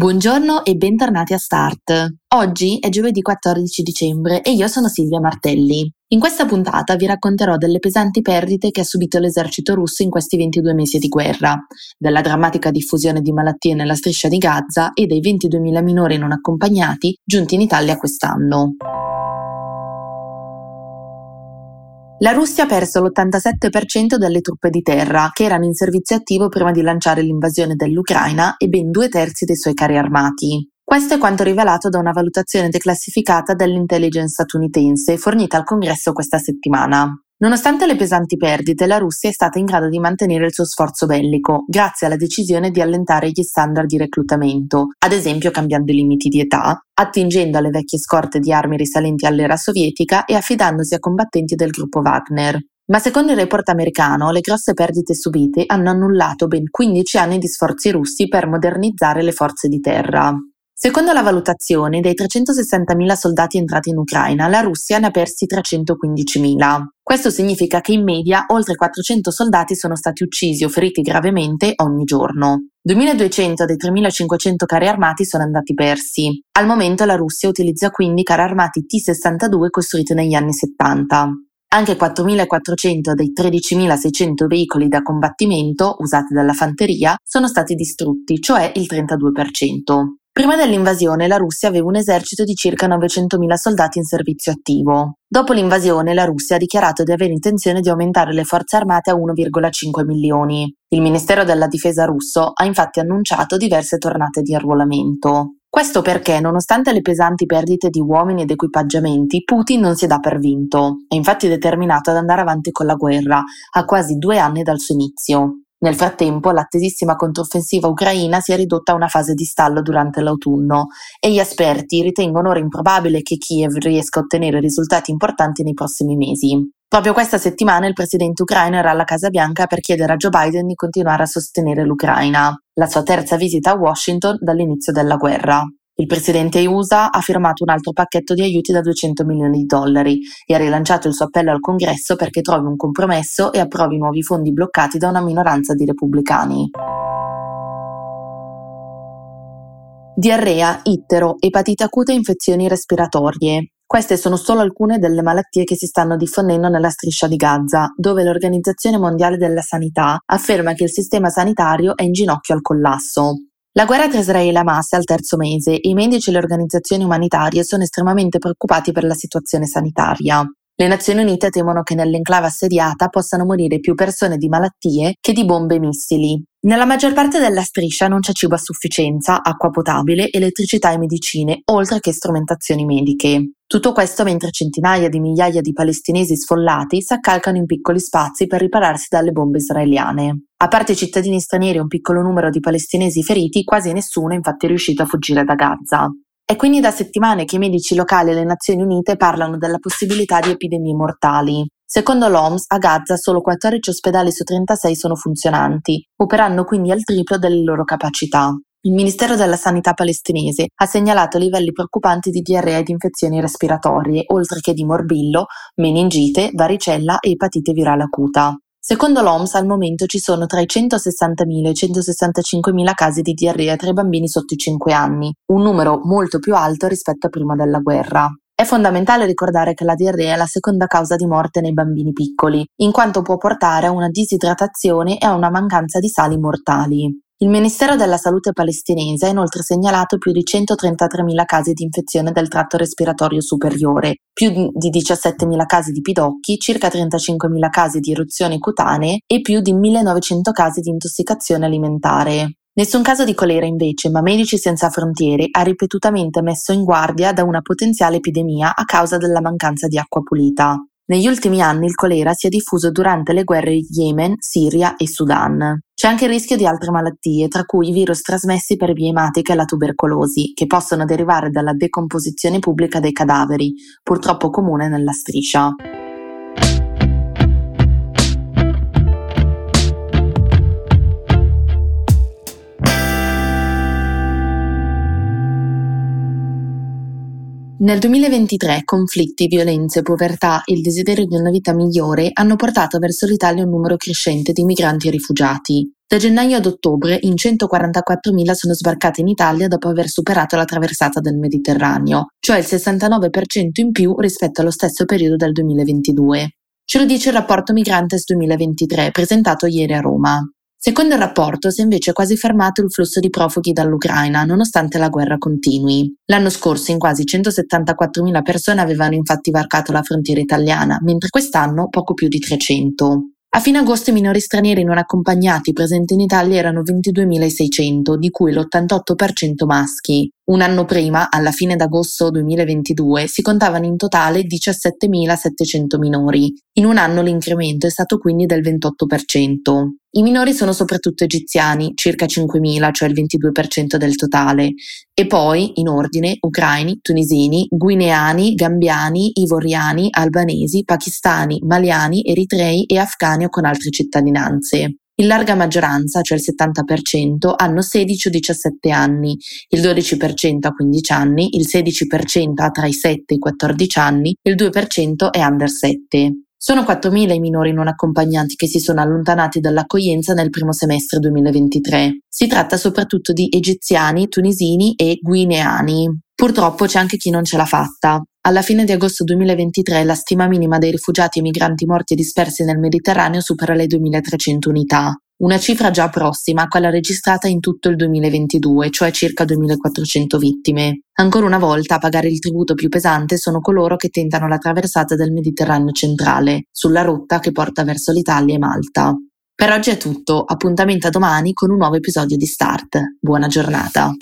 Buongiorno e bentornati a Start. Oggi è giovedì 14 dicembre e io sono Silvia Martelli. In questa puntata vi racconterò delle pesanti perdite che ha subito l'esercito russo in questi 22 mesi di guerra, della drammatica diffusione di malattie nella striscia di Gaza e dei 22.000 minori non accompagnati giunti in Italia quest'anno. La Russia ha perso l'87% delle truppe di terra, che erano in servizio attivo prima di lanciare l'invasione dell'Ucraina, e ben due terzi dei suoi carri armati. Questo è quanto rivelato da una valutazione declassificata dell'intelligence statunitense fornita al Congresso questa settimana. Nonostante le pesanti perdite, la Russia è stata in grado di mantenere il suo sforzo bellico, grazie alla decisione di allentare gli standard di reclutamento, ad esempio cambiando i limiti di età, attingendo alle vecchie scorte di armi risalenti all'era sovietica e affidandosi a combattenti del gruppo Wagner. Ma secondo il report americano, le grosse perdite subite hanno annullato ben 15 anni di sforzi russi per modernizzare le forze di terra. Secondo la valutazione, dei 360.000 soldati entrati in Ucraina, la Russia ne ha persi 315.000. Questo significa che in media oltre 400 soldati sono stati uccisi o feriti gravemente ogni giorno. 2.200 dei 3.500 carri armati sono andati persi. Al momento la Russia utilizza quindi carri armati T-62 costruiti negli anni 70. Anche 4.400 dei 13.600 veicoli da combattimento usati dalla fanteria sono stati distrutti, cioè il 32%. Prima dell'invasione la Russia aveva un esercito di circa 900.000 soldati in servizio attivo. Dopo l'invasione la Russia ha dichiarato di avere intenzione di aumentare le forze armate a 1,5 milioni. Il Ministero della Difesa russo ha infatti annunciato diverse tornate di arruolamento. Questo perché, nonostante le pesanti perdite di uomini ed equipaggiamenti, Putin non si dà per vinto. È infatti determinato ad andare avanti con la guerra, a quasi due anni dal suo inizio. Nel frattempo, l'attesissima controffensiva ucraina si è ridotta a una fase di stallo durante l'autunno e gli esperti ritengono ora improbabile che Kiev riesca a ottenere risultati importanti nei prossimi mesi. Proprio questa settimana il presidente ucraino era alla Casa Bianca per chiedere a Joe Biden di continuare a sostenere l'Ucraina, la sua terza visita a Washington dall'inizio della guerra. Il presidente USA ha firmato un altro pacchetto di aiuti da 200 milioni di dollari e ha rilanciato il suo appello al Congresso perché trovi un compromesso e approvi nuovi fondi bloccati da una minoranza di repubblicani. Diarrea, ittero, epatite acuta e infezioni respiratorie. Queste sono solo alcune delle malattie che si stanno diffondendo nella striscia di Gaza, dove l'Organizzazione Mondiale della Sanità afferma che il sistema sanitario è in ginocchio al collasso. La guerra tra Israele e Hamas è al terzo mese e i medici e le organizzazioni umanitarie sono estremamente preoccupati per la situazione sanitaria. Le Nazioni Unite temono che nell'enclave assediata possano morire più persone di malattie che di bombe e missili. Nella maggior parte della striscia non c'è cibo a sufficienza, acqua potabile, elettricità e medicine, oltre che strumentazioni mediche. Tutto questo mentre centinaia di migliaia di palestinesi sfollati si accalcano in piccoli spazi per ripararsi dalle bombe israeliane. A parte i cittadini stranieri e un piccolo numero di palestinesi feriti, quasi nessuno è infatti riuscito a fuggire da Gaza. È quindi da settimane che i medici locali e le Nazioni Unite parlano della possibilità di epidemie mortali. Secondo l'OMS, a Gaza solo 14 ospedali su 36 sono funzionanti, operando quindi al triplo delle loro capacità. Il Ministero della Sanità palestinese ha segnalato livelli preoccupanti di diarrea ed infezioni respiratorie, oltre che di morbillo, meningite, varicella e epatite virale acuta. Secondo l'OMS al momento ci sono tra i 160.000 e i 165.000 casi di diarrea tra i bambini sotto i 5 anni, un numero molto più alto rispetto a prima della guerra. È fondamentale ricordare che la diarrea è la seconda causa di morte nei bambini piccoli, in quanto può portare a una disidratazione e a una mancanza di sali mortali. Il Ministero della Salute palestinese ha inoltre segnalato più di 133.000 casi di infezione del tratto respiratorio superiore, più di 17.000 casi di pidocchi, circa 35.000 casi di eruzioni cutanee e più di 1.900 casi di intossicazione alimentare. Nessun caso di colera invece, ma Medici Senza Frontiere ha ripetutamente messo in guardia da una potenziale epidemia a causa della mancanza di acqua pulita. Negli ultimi anni il colera si è diffuso durante le guerre di Yemen, Siria e Sudan. C'è anche il rischio di altre malattie, tra cui i virus trasmessi per vie ematiche e la tubercolosi, che possono derivare dalla decomposizione pubblica dei cadaveri, purtroppo comune nella striscia. Nel 2023 conflitti, violenze, povertà e il desiderio di una vita migliore hanno portato verso l'Italia un numero crescente di migranti e rifugiati. Da gennaio ad ottobre in 144.000 sono sbarcati in Italia dopo aver superato la traversata del Mediterraneo, cioè il 69% in più rispetto allo stesso periodo del 2022. Ce lo dice il rapporto Migrantes 2023 presentato ieri a Roma. Secondo il rapporto si è invece quasi fermato il flusso di profughi dall'Ucraina, nonostante la guerra continui. L'anno scorso in quasi 174.000 persone avevano infatti varcato la frontiera italiana, mentre quest'anno poco più di 300. A fine agosto i minori stranieri non accompagnati presenti in Italia erano 22.600, di cui l'88% maschi. Un anno prima, alla fine d'agosto 2022, si contavano in totale 17.700 minori. In un anno l'incremento è stato quindi del 28%. I minori sono soprattutto egiziani, circa 5.000, cioè il 22% del totale, e poi, in ordine, ucraini, tunisini, guineani, gambiani, ivoriani, albanesi, pakistani, maliani, eritrei e afghani o con altre cittadinanze. In larga maggioranza, cioè il 70%, hanno 16 o 17 anni, il 12% ha 15 anni, il 16% ha tra i 7 e i 14 anni, il 2% è under 7. Sono 4.000 i minori non accompagnati che si sono allontanati dall'accoglienza nel primo semestre 2023. Si tratta soprattutto di egiziani, tunisini e guineani. Purtroppo c'è anche chi non ce l'ha fatta. Alla fine di agosto 2023 la stima minima dei rifugiati e migranti morti e dispersi nel Mediterraneo supera le 2.300 unità una cifra già prossima a quella registrata in tutto il 2022, cioè circa 2.400 vittime. Ancora una volta a pagare il tributo più pesante sono coloro che tentano la traversata del Mediterraneo centrale, sulla rotta che porta verso l'Italia e Malta. Per oggi è tutto, appuntamento a domani con un nuovo episodio di Start. Buona giornata.